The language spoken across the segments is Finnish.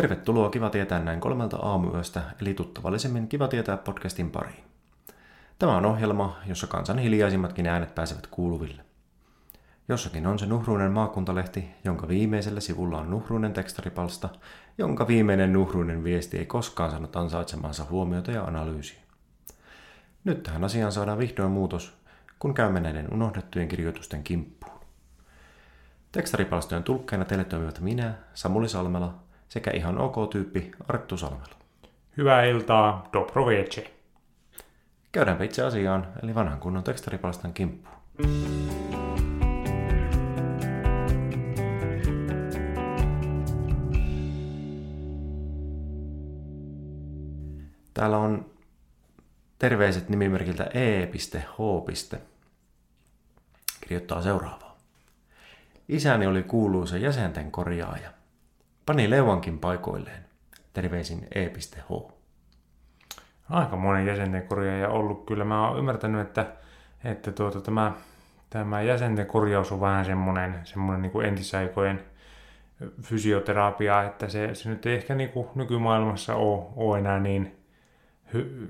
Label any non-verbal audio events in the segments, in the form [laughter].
Tervetuloa Kiva tietää näin kolmelta aamuyöstä, eli tuttavallisemmin Kiva tietää podcastin pariin. Tämä on ohjelma, jossa kansan hiljaisimmatkin äänet pääsevät kuuluville. Jossakin on se nuhruinen maakuntalehti, jonka viimeisellä sivulla on nuhruinen tekstaripalsta, jonka viimeinen nuhruinen viesti ei koskaan saanut ansaitsemansa huomiota ja analyysiä. Nyt tähän asiaan saadaan vihdoin muutos, kun käymme näiden unohdettujen kirjoitusten kimppuun. Tekstaripalstojen tulkkeina teille toimivat minä, Samuli Salmela, sekä ihan ok-tyyppi Arttu Salmela. Hyvää iltaa, Dobrovece. Käydäänpä itse asiaan, eli vanhan kunnon tekstaripalstan kimppuun. Täällä on terveiset nimimerkiltä e.h. Kirjoittaa seuraavaa. Isäni oli kuuluisa jäsenten korjaaja. Pani leuankin paikoilleen. Terveisin e.h. Aika monen jäsenten korjaaja ollut. Kyllä mä oon ymmärtänyt, että, että tuota, tämä, tämä jäsenten korjaus on vähän semmoinen, semmoinen niin kuin entisaikojen fysioterapia, että se, se nyt ei ehkä niin kuin nykymaailmassa ole, ole enää niin, hy,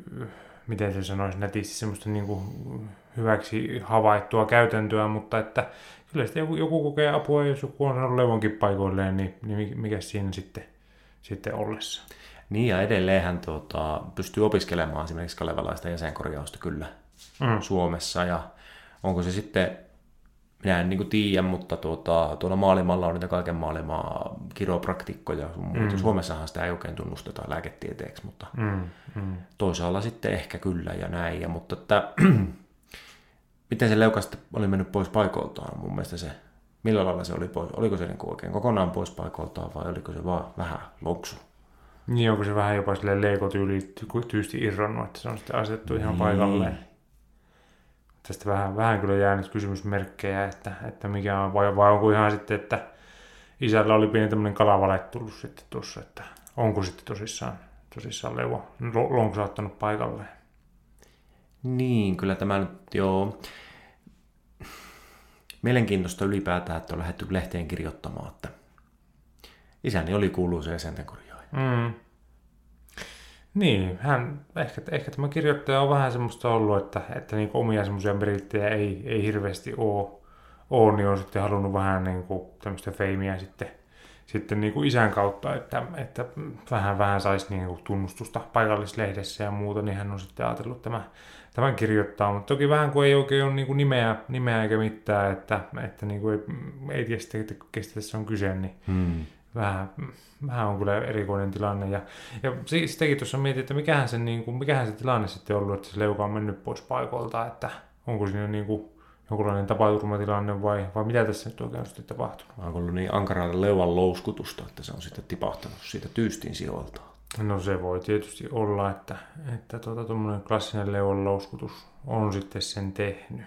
miten se sanoisi netisti, semmoista niin kuin hyväksi havaittua käytäntöä, mutta että kyllä sitten joku, joku kokee apua, jos joku on saanut levonkin paikoilleen, niin, niin mikä siinä sitten, sitten ollessa. Niin ja edelleenhän tuota, pystyy opiskelemaan esimerkiksi kalevalaista jäsenkorjausta kyllä mm. Suomessa ja onko se sitten, minä en niin tiedä, mutta tuota, tuolla maailmalla on niitä kaiken maailmaa kiropraktikkoja. Mm. Suomessahan sitä ei oikein tunnusteta lääketieteeksi, mutta mm. Mm. toisaalla sitten ehkä kyllä ja näin. Ja, mutta että, [clears throat] miten se leuka sitten oli mennyt pois paikoiltaan mun mielestä se, millä lailla se oli pois, oliko se niin oikein kokonaan pois paikoiltaan vai oliko se vaan vähän loksu? Niin, onko se vähän jopa silleen leikotyyli tyysti irronnut, että se on sitten asetettu ihan niin. paikalleen. Tästä vähän, vähän kyllä jäänyt kysymysmerkkejä, että, että mikä on, vai, vai onko ihan sitten, että isällä oli pieni tämmöinen kalavale tullut sitten tuossa, että onko sitten tosissaan, tosissaan leuva lonksauttanut paikalleen. Niin, kyllä tämä nyt joo. Mielenkiintoista ylipäätään, että on lähdetty lehteen kirjoittamaan, että isäni oli kuuluisa jäsentenkorjaaja. Mm. Niin, hän, ehkä, ehkä tämä kirjoittaja on vähän semmoista ollut, että, että niin omia semmoisia merittejä ei, ei hirveästi ole, ole, niin on sitten halunnut vähän niin kuin tämmöistä feimiä sitten, sitten niin kuin isän kautta, että, että vähän vähän saisi niin kuin tunnustusta paikallislehdessä ja muuta, niin hän on sitten ajatellut tämä, tämän kirjoittaa, mutta toki vähän kuin ei oikein ole niin kuin nimeä, nimeä eikä mitään, että, että niin kuin ei, ei tiedä, että kestä tässä on kyse, niin hmm vähän, vähän on kyllä erikoinen tilanne. Ja, ja sitäkin tuossa mietin, että mikähän se, niin kuin, mikähän se tilanne sitten ollut, että se leuka on mennyt pois paikolta, että onko siinä niin kuin, jonkunlainen tapaturmatilanne vai, vai mitä tässä nyt oikein on sitten tapahtunut? Onko ollut niin ankaraa leuan louskutusta, että se on sitten tipahtanut siitä tyystin sijoilta? No se voi tietysti olla, että, että tuota, tuommoinen klassinen leuan louskutus on sitten sen tehnyt.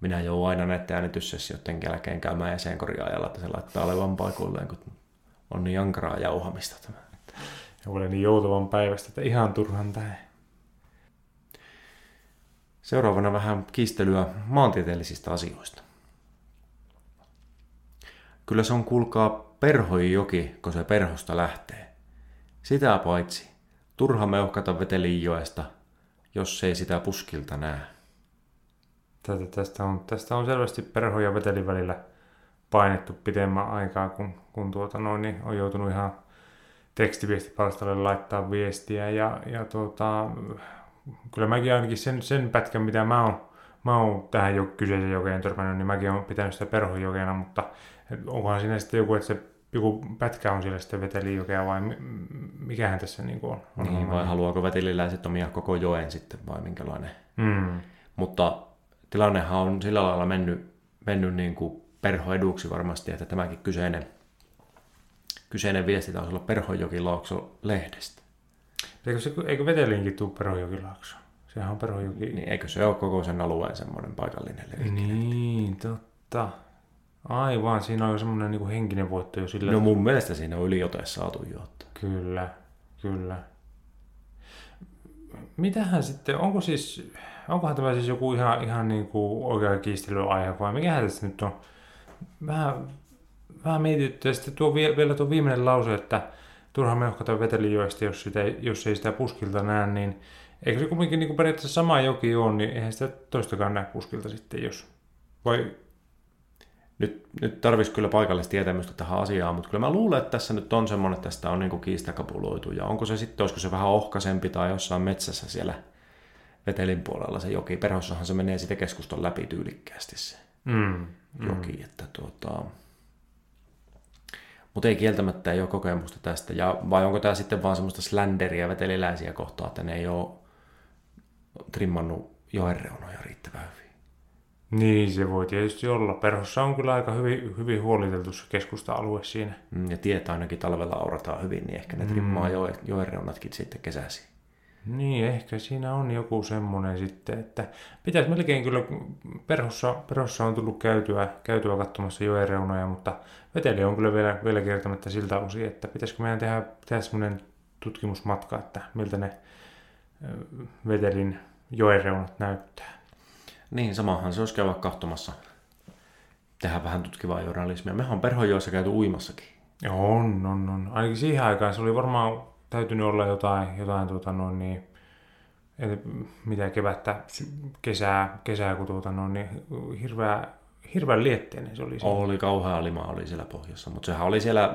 Minä joudun aina näiden äänityssessioiden jälkeen käymään jäsenkorjaajalla, että se laittaa levan paikoilleen, kun on niin ankaraa jauhamista tämä. Ja oli niin joutavan päivästä, että ihan turhan tähän. Seuraavana vähän kiistelyä maantieteellisistä asioista. Kyllä se on kuulkaa Perhoijoki, kun se perhosta lähtee. Sitä paitsi, turha meuhkata vetelijoesta, jos ei sitä puskilta näe. Tätä, tästä, on, tästä on selvästi perho ja vetelin välillä painettu pidemmän aikaa, kun, kun tuota noin, niin on joutunut ihan tekstiviestipalstalle laittaa viestiä. Ja, ja tuota, kyllä mäkin ainakin sen, sen pätkän, mitä mä oon, mä oon tähän jo kyseisen jokeen törmännyt, niin mäkin oon pitänyt sitä perhojokena, mutta onkohan siinä sitten joku, että se joku pätkä on siellä sitten vetelijokea vai mikähän tässä niin on? on niin, vai haluaako veteliläiset omia koko joen sitten vai minkälainen? Mm. Mutta tilannehan on sillä lailla mennyt, mennyt niin kuin perhoeduksi varmasti, että tämäkin kyseinen, kyseinen viesti taisi olla Perhojokilaakso lehdestä. Eikö, se, eikö Vetelinkin tule Perhojokilaakso? Sehän on Perhojoki... Niin, eikö se ole koko sen alueen semmoinen paikallinen lehti? Niin, totta. Aivan, siinä on jo semmoinen niin henkinen voitto jo sillä... No mun mielestä siinä on yliote saatu jo. Kyllä, kyllä. Mitähän sitten, onko siis, onkohan tämä siis joku ihan, ihan niin kuin oikea kiistelyaihe vai mikähän tässä nyt on? Vähän vähän mietityttää. Ja sitten tuo vie- vielä tuo viimeinen lause, että turha meuhkata vetelijoesta, jos, sitä, ei- jos ei sitä puskilta näe, niin eikö se kuitenkin niin kuin periaatteessa sama joki ole, niin eihän sitä toistakaan näe puskilta sitten, jos... Vai Nyt, nyt tarvitsisi kyllä paikallista tietämystä tähän asiaan, mutta kyllä mä luulen, että tässä nyt on semmoinen, että tästä on niin kiistakapuloitu. Ja onko se sitten, olisiko se vähän ohkaisempi tai jossain metsässä siellä vetelin puolella se joki. Perhossahan se menee sitten keskustan läpi tyylikkäästi se mm, joki. Että tuota... Mutta ei kieltämättä ei ole kokemusta tästä. Ja, vai onko tämä sitten vaan semmoista slenderia veteliläisiä kohtaa, että ne ei ole trimmannut joen reunoja riittävän hyvin. Niin, se voi tietysti olla. Perhossa on kyllä aika hyvin, hyvin huoliteltu se keskusta-alue siinä. Mm, Ja tietää ainakin talvella aurataan hyvin, niin ehkä ne trimmaa joen, joen reunatkin sitten kesäsi. Niin, ehkä siinä on joku semmoinen sitten, että pitäisi melkein kyllä, perhossa, perhossa on tullut käytyä, käytyä katsomassa joen reunoja, mutta veteli on kyllä vielä, vielä kertomatta siltä osin, että pitäisikö meidän tehdä, tehdä semmoinen tutkimusmatka, että miltä ne vetelin joen reunat näyttää. Niin, samahan se olisi käydä katsomassa. Tehdä vähän tutkivaa journalismia. Mehän on Perhonjoessa käyty uimassakin. On, on, on. Ainakin siihen aikaan se oli varmaan täytynyt olla jotain, jotain tuota noin niin, et, mitä kevättä, kesää, kesää kun tuota noin niin, hirveä, hirveän lietteinen se oli. Se. Oli kauhea lima oli siellä pohjassa, mutta sehän oli siellä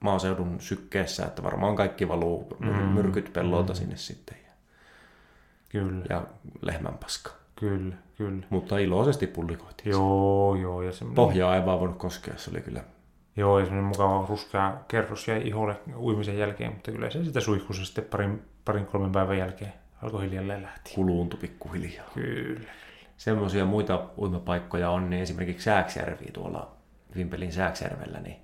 maaseudun sykkeessä, että varmaan kaikki valuu mm. myrkyt pellolta mm. sinne sitten ja, Kyllä, ja lehmän paska. kyllä, kyllä. Mutta iloisesti pullikoitiin. Joo, joo. Ja semmoinen, Pohjaa ei vaan voinut koskea, se oli kyllä joo, ja semmoinen mukava ruskea kerros jäi iholle uimisen jälkeen, mutta kyllä se sitä suihkussa sitten parin, parin kolmen päivän jälkeen alkoi hiljalleen lähti. kuluuntu pikkuhiljaa. Kyllä. Semmoisia muita uimapaikkoja on, niin esimerkiksi Sääksjärvi tuolla Vimpelin Sääksjärvellä, niin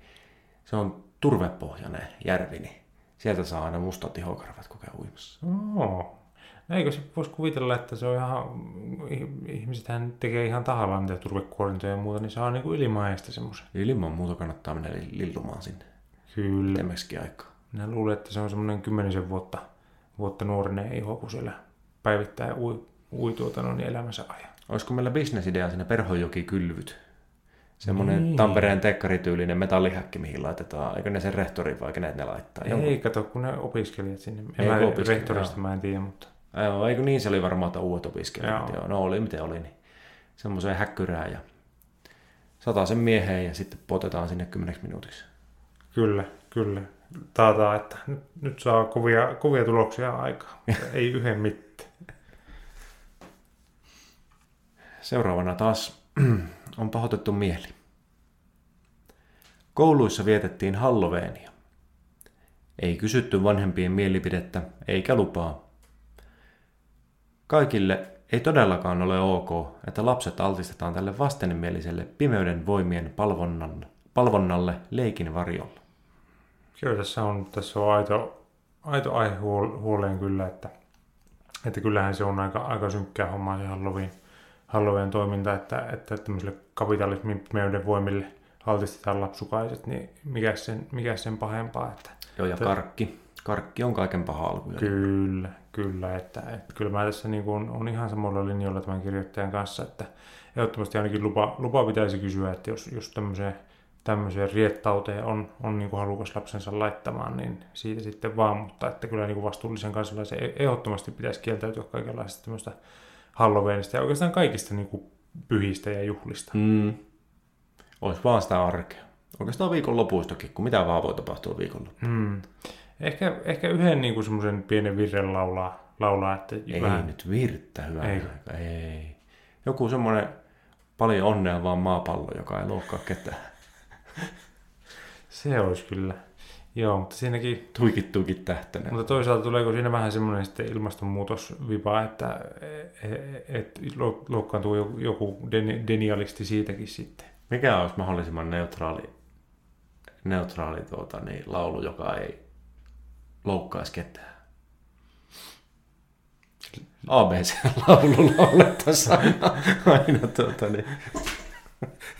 se on turvepohjainen järvi, niin sieltä saa aina mustat ihokarvat kokea uimassa. Oo. No eikö se voisi kuvitella, että se on ihan, ihmisethän tekee ihan tahallaan niitä turvekuorintoja ja muuta, niin saa niinku ilmaista semmoisen. Ilman muuta kannattaa mennä li- lillumaan sinne Kyllä. temmeksikin aikaa. Minä luulen, että se on semmoinen kymmenisen vuotta, vuotta nuorinen iho, kun siellä päivittäin ui, ui tuota noin elämänsä ajan. Olisiko meillä bisnesidea sinne Perhojoki-kylvyt? Semmoinen Niin. niin. Tampereen tekkarityylinen metallihäkki, mihin laitetaan. Eikö ne sen rehtori vai kenet ne laittaa? Ei, kato, kun ne opiskelijat sinne. Ei, mä, opiskelijat, rehtorista joo. mä en tiedä, mutta Joo, eikö niin se oli varmaan, uudet opiskelijat. Joo. Joo. No oli miten oli, niin semmoiseen häkkyrään ja sataa sen mieheen ja sitten potetaan sinne kymmeneksi minuutiksi. kyllä, kyllä. Taataan, että nyt, nyt saa kovia, kovia tuloksia aikaa. [laughs] Ei yhden mitään. Seuraavana taas [clears throat] on pahoitettu mieli. Kouluissa vietettiin Halloweenia. Ei kysytty vanhempien mielipidettä eikä lupaa. Kaikille ei todellakaan ole ok, että lapset altistetaan tälle vastenmieliselle pimeyden voimien palvonnalle, palvonnalle leikin varjolla. Kyllä tässä on, tässä on aito, aito aihe huol- huoleen kyllä, että, että kyllähän se on aika, aika synkkää hommaa se Halloween, Halloween toiminta, että, että tämmöiselle kapitalismin pimeyden voimille altistetaan lapsukaiset, niin mikä sen, mikä sen pahempaa, että Joo, ja Tä- karkki. Karkki on kaiken paha alku. Kyllä, kyllä. Että, että kyllä mä tässä niin kuin on ihan samalla linjoilla tämän kirjoittajan kanssa, että ehdottomasti ainakin lupa, lupa pitäisi kysyä, että jos, jos tämmöiseen, tämmöiseen riettauteen on, on niin kuin halukas lapsensa laittamaan, niin siitä sitten vaan, mutta että kyllä niin kuin vastuullisen kansalaisen e- ehdottomasti pitäisi kieltäytyä kaikenlaisesta tämmöistä Halloweenista ja oikeastaan kaikista niin kuin pyhistä ja juhlista. Mm. Olisi vaan sitä arkea. Oikeastaan viikonlopuistakin, kun mitä vaan voi tapahtua viikonloppu. Hmm. Ehkä, ehkä yhden niin semmoisen pienen virren laulaa, laulaa että Ei vähän, nyt virttä, hyvä Eikö? aika. Ei. Joku semmoinen paljon onnea vaan maapallo, joka ei loukkaa ketään. se olisi kyllä. Joo, mutta siinäkin Tuikit tuikit tähtenä. Mutta toisaalta tuleeko siinä vähän semmoinen sitten ilmastonmuutosvipa, että et, loukkaantuu joku, joku den- denialisti siitäkin sitten. Mikä olisi mahdollisimman neutraali, neutraali tuota, niin, laulu, joka ei loukkaisi ketään? ABC-laulu laulettaisiin aina, aina tuota, niin,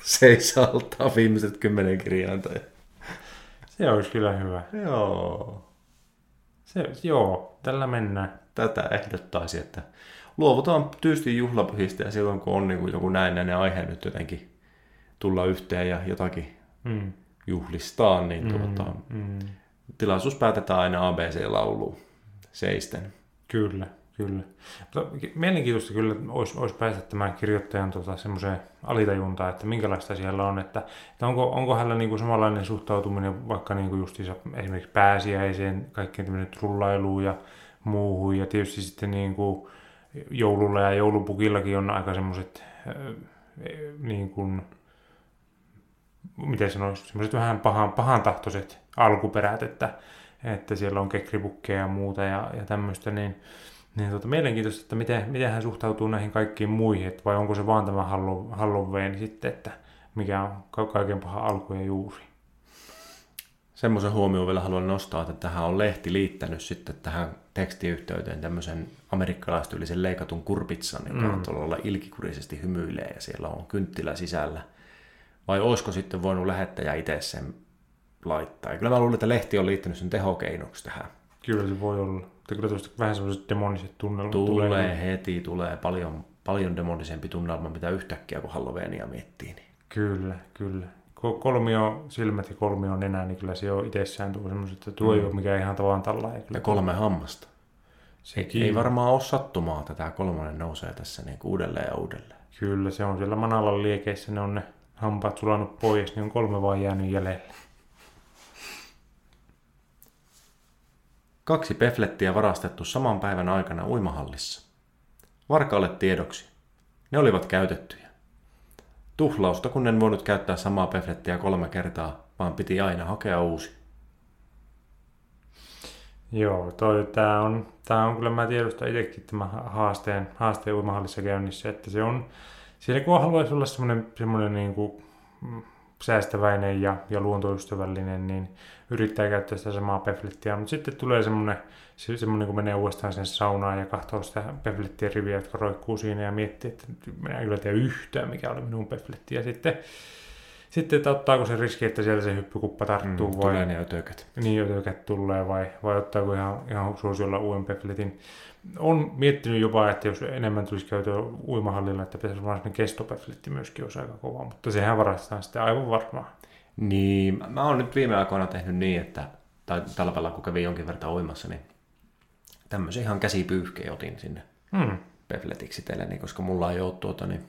seisaltaa viimeiset kymmenen kirjainta. Se olisi kyllä hyvä. Joo. Se, joo, tällä mennään. tätä ehdottaisi, että luovutaan tyystin juhlapyhistä ja silloin kun on niin kuin joku näennäinen aihe nyt jotenkin tulla yhteen ja jotakin Mm. juhlistaa, niin Mm, tuota, mm. Tilaisuus päätetään aina ABC-lauluun seisten. Kyllä, kyllä. Mutta mielenkiintoista kyllä olisi, olisi päästä tämän kirjoittajan tota, semmoiseen alitajuntaan, että minkälaista siellä on, että, että onko, onko hänellä niinku samanlainen suhtautuminen vaikka niinku justiinsa esimerkiksi pääsiäiseen, kaikkeen tämmöinen trullailuun ja muuhun, ja tietysti sitten niinku joululla ja joulupukillakin on aika semmoiset niin kuin, miten sanoisi, semmoiset vähän pahan, pahan tahtoiset alkuperät, että, että siellä on kekribukkeja ja muuta ja, ja tämmöistä, niin, niin tuota, mielenkiintoista, että miten, miten hän suhtautuu näihin kaikkiin muihin, että vai onko se vaan tämä Halloween sitten, että mikä on ka- kaiken paha alku ja juuri. Semmoisen huomioon vielä haluan nostaa, että tähän on lehti liittänyt sitten tähän tekstiyhteyteen tämmöisen amerikkalaistyylisen leikatun kurpitsan, joka mm. tuolla ilkikurisesti hymyilee ja siellä on kynttilä sisällä. Vai olisiko sitten voinut lähettäjä itse sen laittaa? Ja kyllä mä luulen, että lehti on liittänyt sen tehokeinoksi tähän. Kyllä se voi olla. Mutta kyllä tuosta vähän semmoiset demoniset tunnelmat tulee. tulee. heti, tulee paljon, paljon demonisempi tunnelma, mitä yhtäkkiä kun Halloweenia miettii. Niin. Kyllä, kyllä. Kolmio silmät ja kolmio nenä, niin kyllä se on itsessään tuo semmoiset, että tuo ei Mm. ole mikään ihan tavan tällä. Ja kolme hammasta. Ei, Sekin. ei varmaan ole sattumaa, että tämä kolmonen nousee tässä niin uudelleen ja uudelleen. Kyllä, se on siellä Manalan liekeissä, ne on ne hampaat sulanut pois, niin on kolme vaan jäänyt jäljelle. Kaksi peflettiä varastettu saman päivän aikana uimahallissa. Varkaalle tiedoksi. Ne olivat käytettyjä. Tuhlausta, kun en voinut käyttää samaa peflettiä kolme kertaa, vaan piti aina hakea uusi. Joo, toi, tää on, tää on kyllä, mä tiedostan itsekin tämän haasteen, haasteen uimahallissa käynnissä, että se on, siinä kun haluaisi olla semmoinen, semmoinen niin kuin, mm, säästäväinen ja, ja luontoystävällinen, niin yrittää käyttää sitä samaa peflettiä, mutta sitten tulee semmoinen, se, semmoinen kun menee uudestaan sen saunaan ja katsoo sitä peflettien riviä, jotka roikkuu siinä ja miettii, että minä en kyllä tiedä yhtään, mikä oli minun pefletti, ja sitten sitten, että ottaako se riski, että siellä se hyppykuppa tarttuu vai, tulee ne ötökät. niin ötökät tulee vai, vai ottaako ihan, ihan suosiolla uuden pefletin. On miettinyt jopa, että jos enemmän tulisi käytyä uimahallilla, että pitäisi olla semmoinen kestopefletti myöskin olisi aika kova, mutta sehän varastetaan sitten aivan varmaan. Niin, mä- oon nyt viime aikoina tehnyt niin, että tai talvella kun kävin jonkin verran uimassa, niin tämmöisen ihan käsipyyhkeen otin sinne Hmm. pefletiksi itselleni, koska mulla ei ole tuota, niin,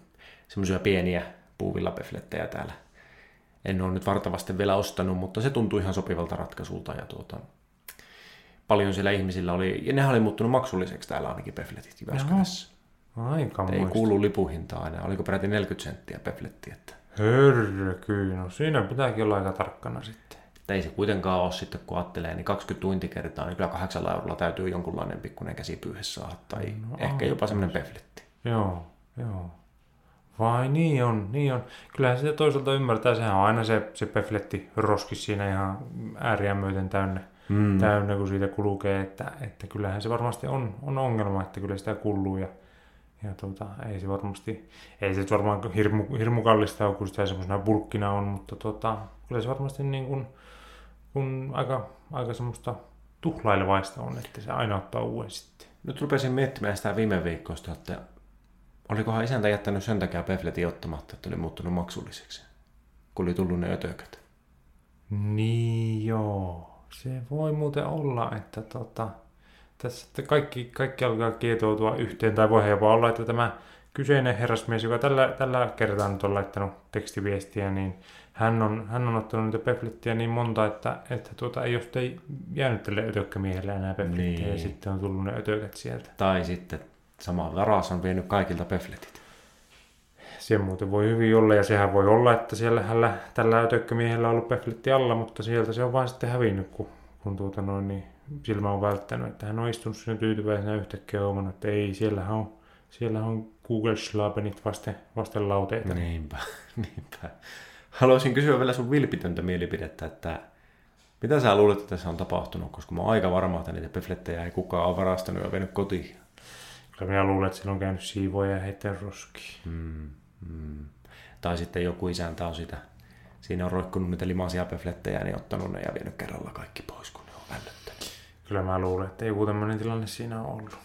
semmoisia pieniä puuvillapeflettejä täällä. En ole nyt vartavasti vielä ostanut, mutta se tuntui ihan sopivalta ratkaisulta. Ja tuota, paljon siellä ihmisillä oli, ja nehän oli muuttunut maksulliseksi täällä ainakin pefletit Jyväskylässä. Aika Ei kuulu lipuhintaa aina, oliko peräti 40 senttiä pefletti, että, Hörkyy, no siinä pitääkin olla aika tarkkana sitten. että ei se kuitenkaan ole sitten, kun ajattelee, niin 20 tuntikertaa, niin kyllä 8 eurolla täytyy jonkunlainen pikkuinen käsipyyhe saada, tai no, ehkä jopa semmoinen pefletti. Joo, joo. Vai niin on, niin on. Kyllähän sitä toisaalta ymmärtää, sehän on aina se, se pefletti roski siinä ihan ääriä myöten täynnä, Mm. täynnä, kun siitä kulkee, että, että kyllähän se varmasti on, on ongelma, että kyllä sitä kulluu ja, ja tuota, ei se varmasti, ei se varmaan hirmu, hirmu kallista ole, kun sitä semmoisena bulkkina on, mutta tuota, kyllä se varmasti niin kuin, kun aika, aika semmoista tuhlailevaista on, että se aina ottaa uuden sitten. Nyt rupesin miettimään sitä viime viikkoista, että olikohan isäntä jättänyt sen takia pefletin ottamatta, että oli muuttunut maksulliseksi, kun oli tullut ne ötökät. Niin joo, se voi muuten olla, että tota, tässä että kaikki, kaikki alkaa kietoutua yhteen, tai voi jopa olla, että tämä kyseinen herrasmies, joka tällä, tällä kertaa nyt on laittanut tekstiviestiä, niin hän on, hän on ottanut niitä peflettiä niin monta, että, että tuota, ei ole sitten jäänyt tälle ötökkämiehelle enää peflettiä, niin. ja sitten on tullut ne ötökät sieltä. Tai sitten sama varas on vienyt kaikilta pefletit. Se muuten voi hyvin olla, ja sehän voi olla, että siellä hänellä, tällä ötökkämiehellä on ollut pefletti alla, mutta sieltä se on vaan sitten hävinnyt, kun, kun tuota noin, niin silmä on välttänyt, että hän on istunut siinä tyytyväisenä yhtäkkiä huomannut, että ei, siellä on, siellä on Google Schlabenit vasten, vasten lauteita. Niinpä, [laughs] niinpä. Haluaisin kysyä vielä sun vilpitöntä mielipidettä, että mitä sä luulet, että tässä on tapahtunut, koska mä oon aika varma, että niitä peflettejä ei kukaan ole varastanut ja vienyt kotiin. Kyllä minä luulen, että siellä on käynyt siivoja ja heittänyt roskiin. Mm, mm. Tai sitten joku isäntä on sitä, siinä on roikkunut niitä limaisia peflettejä, niin ottanut ne ja vienyt kerralla kaikki pois, kun ne on vällöttänyt. Kyllä mä luulen, että joku tämmöinen tilanne siinä on ollut.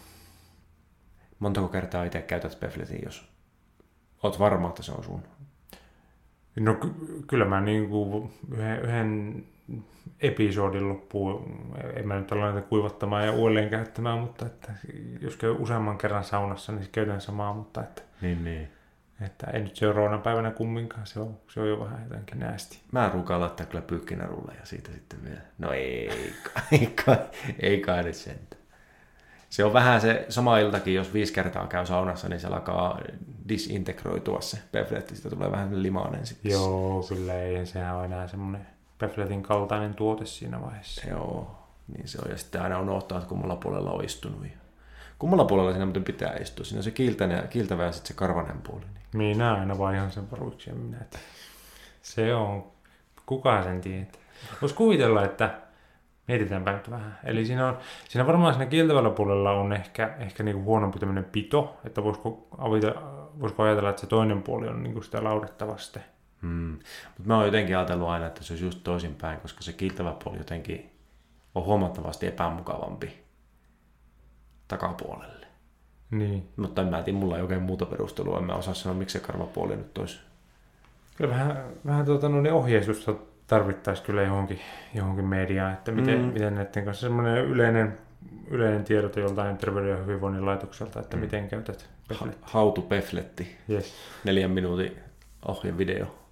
Montako kertaa itse käytät pefletin, jos oot varma, että se on sun? No ky- kyllä mä niin kuin yhden, yhden episodin loppuun, en mä nyt ole näitä kuivattamaan ja uudelleen käyttämään, mutta että jos käy useamman kerran saunassa, niin käytän samaa, mutta että, Niin, niin. että ei nyt seuraavana päivänä kumminkaan, se on, se on jo vähän jotenkin näästi. Mä ruukaan laittaa kyllä pyykkinärulle ja siitä sitten vielä. No ei kai, ei kai, ei kai nyt sentään. Se on vähän se sama iltakin, jos viisi kertaa käy saunassa, niin se alkaa disintegroitua se pefletti. Siitä tulee vähän limainen sitten. Joo, kyllä ei, sehän on enää semmoinen Pefletin kaltainen tuote siinä vaiheessa. Joo, niin se on. Ja sitten aina unohtaa, että kummalla puolella on istunut. Ja kummalla puolella siinä muuten pitää istua. Siinä on se kiiltävä, kiiltävä ja sitten se karvanen puoli. Niin. Minä aina vaihan sen varuiksi ja minä, se on, kuka sen tietää. Voisi kuvitella, että mietitäänpä nyt vähän. Eli siinä, on, siinä varmaan siinä kieltävällä puolella on ehkä, ehkä niinku huonompi tämmöinen pito, että voisiko, avita, voisiko ajatella, että se toinen puoli on niinku sitä laudettavasti. Hmm. Mutta mä oon jotenkin ajatellut aina, että se olisi just toisinpäin, koska se kiiltävä puoli jotenkin on huomattavasti epämukavampi takapuolelle. Niin. Mutta en mä tiedä, mulla ei oikein muuta perustelua. En mä osaa sanoa, miksi se karvapuoli nyt olisi. Kyllä vähän, vähän tuota, no, ohjeistusta tarvittaisiin kyllä johonkin, johonkin mediaan, että miten, mm. miten näiden kanssa semmoinen yleinen, yleinen tiedote joltain terveyden ja hyvinvoinnin laitokselta, että mm. miten käytät pefletti. Hautu pefletti. Yes. Neljän minuutin ohjevideo.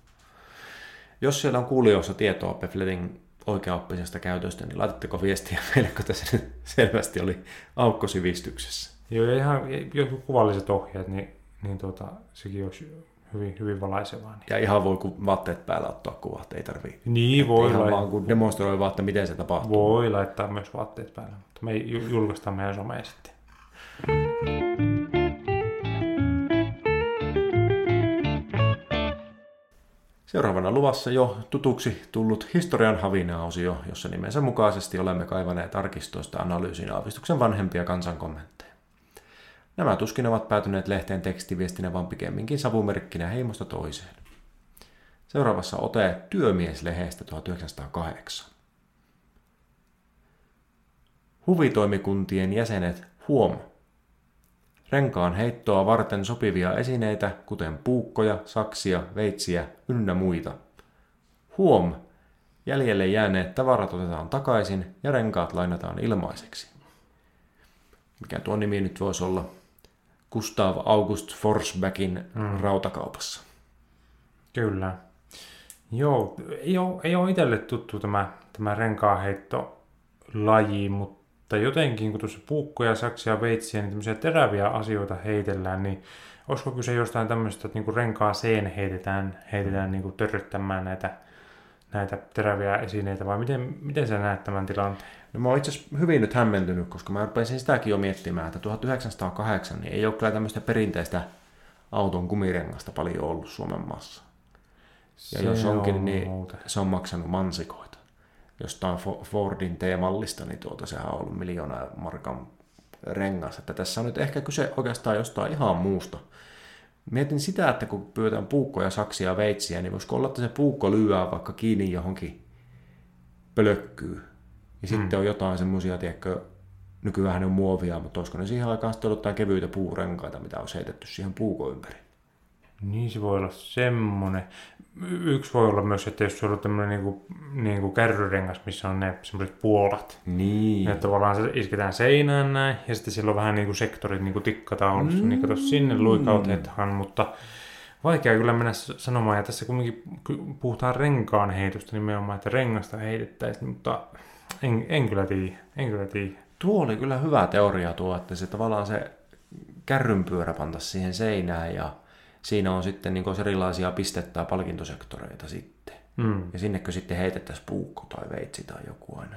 Jos siellä on kuulijoissa tietoa Pefletin oikeaoppisesta käytöstä, niin laitatteko viestiä [laughs] meille, kun tässä selvästi oli aukko sivistyksessä. Joo, ja ihan jotkut kuvalliset ohjeet, niin, niin tuota, sekin olisi hyvin, hyvin valaisevaa. Niin. Ja ihan voi kun vaatteet päällä ottaa kuvat, ei tarvii. Niin voi Ihan vaan kun demonstroi vaan, että miten se tapahtuu. Voi laittaa myös vaatteet päällä, mutta me julkaistaan meidän someen sitten. Seuraavana luvassa jo tutuksi tullut historian havina-osio, jossa nimensä mukaisesti olemme kaivaneet arkistoista analyysin aavistuksen vanhempia kansankommentteja. Nämä tuskin ovat päätyneet lehteen tekstiviestinä, vaan pikemminkin savumerkkinä heimosta toiseen. Seuraavassa ote Työmieslehdestä 1908. Huvitoimikuntien jäsenet huom renkaan heittoa varten sopivia esineitä, kuten puukkoja, saksia, veitsiä ynnä muita. Huom! Jäljelle jääneet tavarat otetaan takaisin ja renkaat lainataan ilmaiseksi. Mikä tuo nimi nyt voisi olla? Gustav August Forsbackin mm. rautakaupassa. Kyllä. Joo, ei ole, ei ole itselle tuttu tämä, tämä renkaanheitto laji, mutta mutta jotenkin, kun tuossa puukkoja, saksia, veitsiä, niin tämmöisiä teräviä asioita heitellään, niin olisiko kyse jostain tämmöistä, että niinku renkaaseen heitetään, heitetään niinku törryttämään näitä, näitä teräviä esineitä, vai miten, miten sä näet tämän tilanteen? No mä oon itse asiassa hyvin nyt hämmentynyt, koska mä rupesin sitäkin jo miettimään, että 1908 niin ei ole kyllä tämmöistä perinteistä auton kumirengasta paljon ollut Suomen maassa. Ja se jos onkin, on niin muuta. se on maksanut mansikoita jostain Fordin teemallista, niin tuota, sehän on ollut miljoona markan rengas. Että tässä on nyt ehkä kyse oikeastaan jostain ihan muusta. Mietin sitä, että kun pyydetään puukkoja, saksia ja veitsiä, niin voisiko olla, että se puukko lyöää vaikka kiinni johonkin pölökkyy. Ja hmm. sitten on jotain semmoisia, tiedätkö, nykyään on muovia, mutta olisiko ne siihen aikaan sitten ollut jotain kevyitä puurenkaita, mitä on heitetty siihen puukon ympäri. Niin se voi olla semmoinen. Yksi voi olla myös, että jos se on tämmöinen niinku, niinku kärryrengas, missä on ne semmoiset puolat. Niin. Että tavallaan se isketään seinään näin, ja sitten siellä on vähän niinku sektorit niinku tikkataulussa, mm. niin kato sinne luikautetaan, mutta vaikea kyllä mennä sanomaan, ja tässä kumminkin puhutaan renkaan heitosta nimenomaan, että rengasta heitettäisiin, mutta en, en kyllä tiedä, en kyllä tiedä. Tuo oli kyllä hyvä teoria tuo, että se tavallaan se kärrynpyörä pantaisi siihen seinään ja siinä on sitten niin erilaisia pistettä ja palkintosektoreita sitten. Mm. Ja sinnekö sitten heitettäisiin puukko tai veitsi tai joku aina.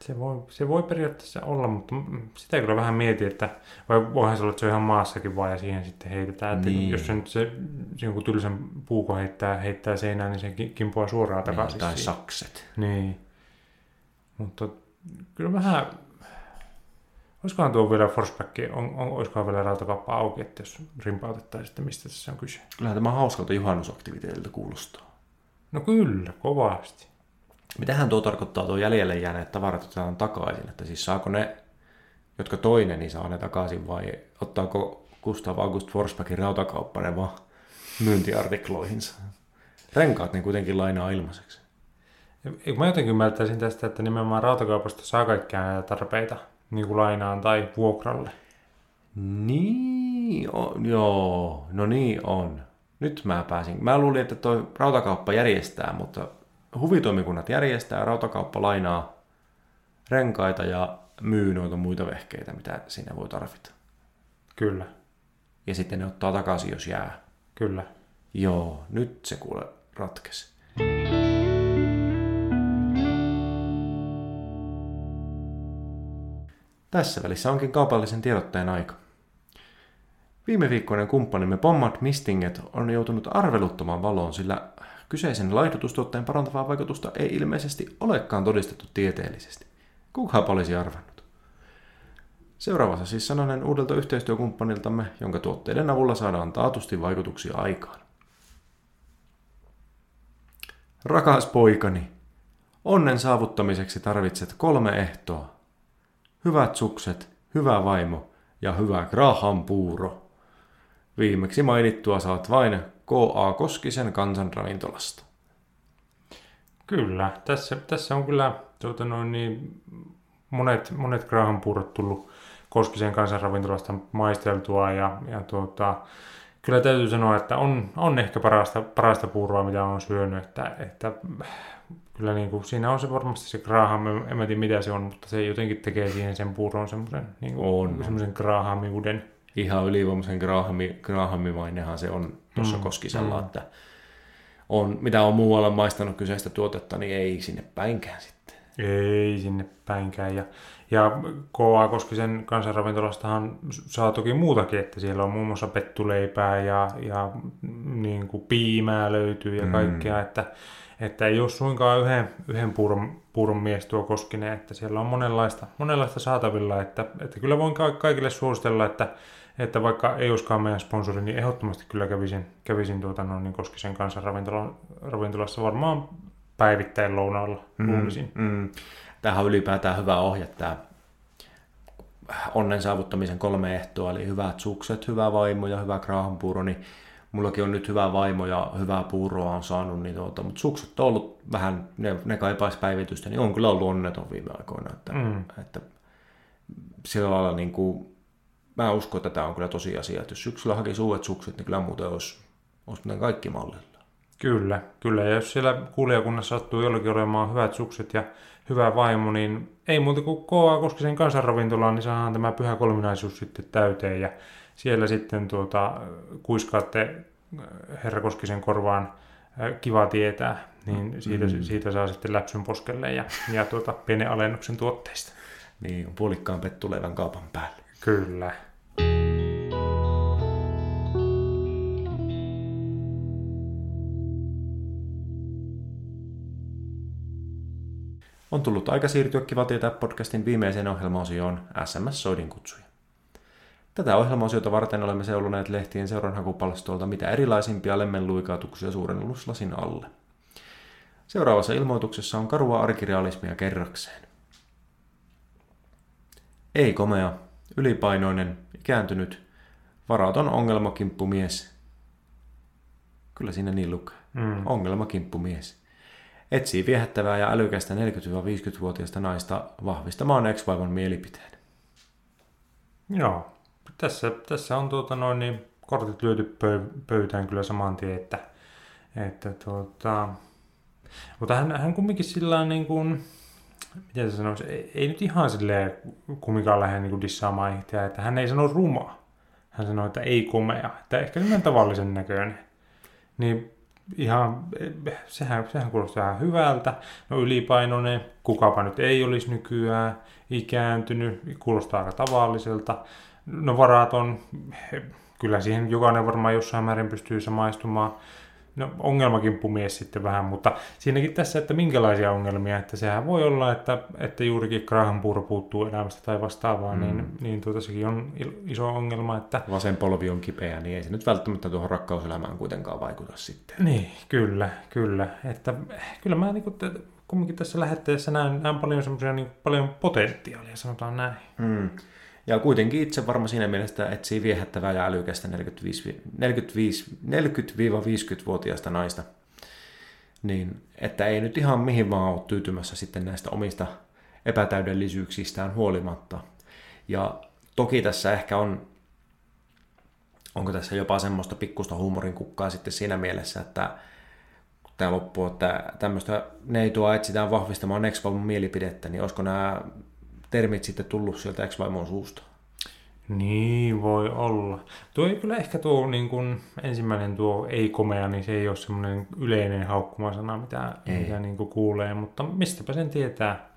Se voi, se voi periaatteessa olla, mutta sitä kyllä vähän mietin, että vai voihan se olla, että se on ihan maassakin vaan ja siihen sitten heitetään. Että niin. Jos se nyt se, se jonkun tylsän puukko heittää, heittää seinään, niin se kimpoaa suoraan niin, takaisin. Tai sakset. Niin. Mutta kyllä vähän, Olisikohan tuo vielä Forsback, on, on, olisikohan vielä rautakauppa auki, että jos rimpautettaisiin, että mistä tässä on kyse? Kyllähän tämä hauskalta juhannusaktiviteetilta kuulostaa. No kyllä, kovasti. Mitähän tuo tarkoittaa tuo jäljelle jääneet tavarat otetaan takaisin? Että siis saako ne, jotka toinen, niin saa ne takaisin vai ottaako Gustav August Forsbackin rautakauppa ne vaan myyntiartikloihinsa? Renkaat niin kuitenkin lainaa ilmaiseksi. Mä jotenkin ymmärtäisin tästä, että nimenomaan rautakaupasta saa kaikkia näitä tarpeita niin kuin lainaan tai vuokralle. Niin, on, joo, no niin on. Nyt mä pääsin. Mä luulin, että toi rautakauppa järjestää, mutta huvitoimikunnat järjestää, rautakauppa lainaa renkaita ja myy noita muita vehkeitä, mitä siinä voi tarvita. Kyllä, Ja sitten ne ottaa takaisin, jos jää. kyllä. Joo, nyt se kuule ratkesi. Tässä välissä onkin kaupallisen tiedotteen aika. Viime viikkoinen kumppanimme Pommat Mistinget on joutunut arveluttomaan valoon, sillä kyseisen laihdutustuotteen parantavaa vaikutusta ei ilmeisesti olekaan todistettu tieteellisesti. Kukaapa olisi arvannut? Seuraavassa siis sananen uudelta yhteistyökumppaniltamme, jonka tuotteiden avulla saadaan taatusti vaikutuksia aikaan. Rakas poikani, onnen saavuttamiseksi tarvitset kolme ehtoa. Hyvät sukset, hyvä vaimo ja hyvä Graham puuro. Viimeksi mainittua saat vain K.A. Koskisen kansanravintolasta. Kyllä, tässä, tässä on kyllä tuota noin, niin, monet, monet Graham puurot tullut Koskisen kansanravintolasta maisteltua ja, ja tuota, kyllä täytyy sanoa, että on, on ehkä parasta, parasta puuroa, mitä on syönyt, että, että kyllä niin kuin, siinä on se varmasti se Graham, en mä tiedä mitä se on, mutta se jotenkin tekee siihen sen puuron semmoisen niin On. semmoisen Grahamiuden. Ihan ylivoimaisen Grahami, Grahamimainenhan se on tuossa Mm, Koskisella, mm. että on, mitä on muualla maistanut kyseistä tuotetta, niin ei sinne päinkään. Ei sinne päinkään. Ja, ja K.A. Koskisen kansanravintolastahan saa toki muutakin, että siellä on muun muassa pettuleipää ja, ja niin kuin piimää löytyy ja Mm. kaikkea, että, että ei ole suinkaan yhden, yhden puuron, puuron mies tuo Koskinen, että siellä on monenlaista, monenlaista saatavilla, että, että kyllä voin ka- kaikille suositella, että, että vaikka ei olisikaan meidän sponsori, niin ehdottomasti kyllä kävisin, kävisin tuota, no, niin Koskisen kansanravintolassa varmaan päivittäin lounaalla luulisin. Mm. Tämähän on ylipäätään hyvä ohje, tämä onnen saavuttamisen kolme ehtoa, eli hyvät sukset, hyvä vaimo ja hyvä kraahanpuuro, niin mullakin on nyt hyvä vaimo ja hyvää puuroa on saanut, niin tuota, mutta sukset on ollut vähän, ne, ne kaipaisi päivitystä, niin on kyllä ollut onneton viime aikoina, että, Mm. mm. että sillä lailla niin kuin, mä uskon, että tämä on kyllä tosiasia, että jos syksyllä hakisi uudet sukset, niin kyllä muuten olisi, olisi kaikki mallilla. Kyllä, kyllä. Ja jos siellä kuulijakunnassa sattuu jollakin olemaan hyvät sukset ja hyvä vaimo, niin ei muuta kuin K.A. Koskisen kansanravintolaan, niin saadaan tämä pyhä kolminaisuus sitten täyteen. Ja siellä sitten tuota, kuiskaatte äh, herra Koskisen korvaan äh, kiva tietää, niin siitä, Mm. siitä saa sitten läpsyn poskelle ja, ja tuota, pienen alennuksen tuotteista. Niin, puolikkaan pettuleivän kaupan päälle. Kyllä. On tullut aika siirtyä Kiva tietää podcastin viimeiseen ohjelmaosioon SMS-soidin kutsuja. Tätä ohjelmaosiota varten olemme seuloneet lehtien seuranhakupalstolta mitä erilaisimpia lemmenluikautuksia suurennuslasin alle. Seuraavassa ilmoituksessa on karua arkirealismia kerrakseen. Ei komea, ylipainoinen, ikääntynyt, varaton ongelmakimppumies. Kyllä siinä niin lukee. Mm. Ongelmakimppumies. Etsii viehättävää ja älykästä 40-50-vuotiaista naista vahvistamaan ex-vaimon mielipiteen. Joo, tässä, tässä on tuota noin, niin kortit lyöty pöy- pöytään kyllä saman tien, että, että tuota, mutta hän, hän kumminkin sillä niin kuin, miten se sanoisi, ei, ei nyt ihan silleen kumminkaan lähde niin dissaamaan itseään, että hän ei sano ruma. Hän sanoi, että ei komea, että ehkä semmoinen tavallisen näköinen. Niin ihan, sehän, sehän kuulostaa ihan hyvältä. No ylipainoinen, kukapa nyt ei olisi nykyään, ikääntynyt, kuulostaa aika tavalliselta. No varaton, kyllä siihen jokainen varmaan jossain määrin pystyy samaistumaan. No ongelmakimppumies sitten vähän, mutta siinäkin tässä, että minkälaisia ongelmia, että sehän voi olla, että, että juurikin krahanpuuro puuttuu elämästä tai vastaavaa, mm. niin, niin tuota, sekin on iso ongelma, että Vasen polvi on kipeä, niin ei se nyt välttämättä tuohon rakkauselämään kuitenkaan vaikuta sitten. Niin, kyllä, kyllä. Että kyllä mä niin kuin, kumminkin tässä lähetteessä näen, näen paljon semmoisia niin paljon potentiaalia, sanotaan näin. Mm. Ja kuitenkin itse varma siinä mielessä etsii viehättävää ja älykästä 45 40-50-vuotiaista naista. Niin, että ei nyt ihan mihin vaan ole tyytymässä sitten näistä omista epätäydellisyyksistään huolimatta. Ja toki tässä ehkä on, onko tässä jopa semmoista pikkusta huumorin kukkaa sitten siinä mielessä, että tämä loppuu, että tämmöistä neitoa etsitään vahvistamaan ex mielipidettä, niin olisiko nämä termit sitten tullut sieltä ex suusta? Niin voi olla. Tuo ei kyllä ehkä tuo niin kuin, ensimmäinen tuo ei-komea, niin se ei ole semmoinen yleinen haukkumasana, mitä, ei. mitä niin kuin kuulee, mutta mistäpä sen tietää,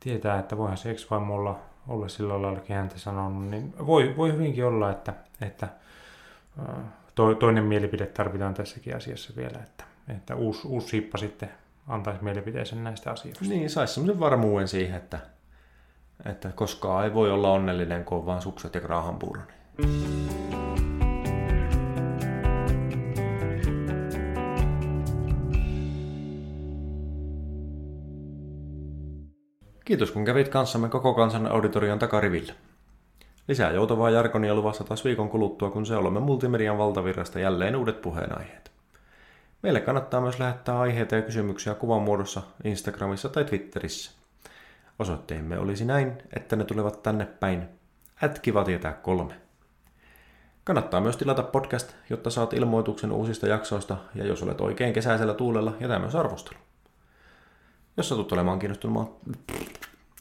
tietää että voihan se ex olla, olla sillä laillakin häntä sanonut, niin voi, voi hyvinkin olla, että, että to, toinen mielipide tarvitaan tässäkin asiassa vielä, että, että uusi, uusi siippa sitten antaisi mielipiteensä näistä asioista. Niin, saisi semmoisen varmuuden siihen, että että koskaan ei voi olla onnellinen, kun on vaan sukset ja krahanpuuroni. Kiitos kun kävit kanssamme koko kansan auditorion takarivillä. Lisää joutavaa jarkonia luvassa taas viikon kuluttua, kun se olemme Multimedian valtavirrasta jälleen uudet puheenaiheet. Meille kannattaa myös lähettää aiheita ja kysymyksiä kuvan muodossa Instagramissa tai Twitterissä. Osoitteemme olisi näin, että ne tulevat tänne päin. Ätkiva tietää kolme. Kannattaa myös tilata podcast, jotta saat ilmoituksen uusista jaksoista, ja jos olet oikein kesäisellä tuulella, jätä myös arvostelu. Jos satut olemaan kiinnostunut,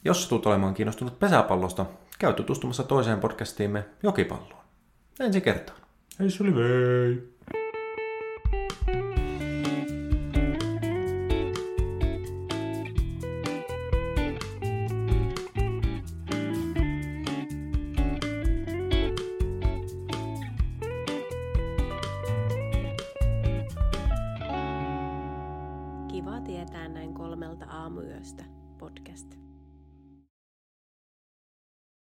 jos satut olemaan kiinnostunut pesäpallosta, käy tutustumassa toiseen podcastiimme Jokipalloon. Ensi kertaan. Hei se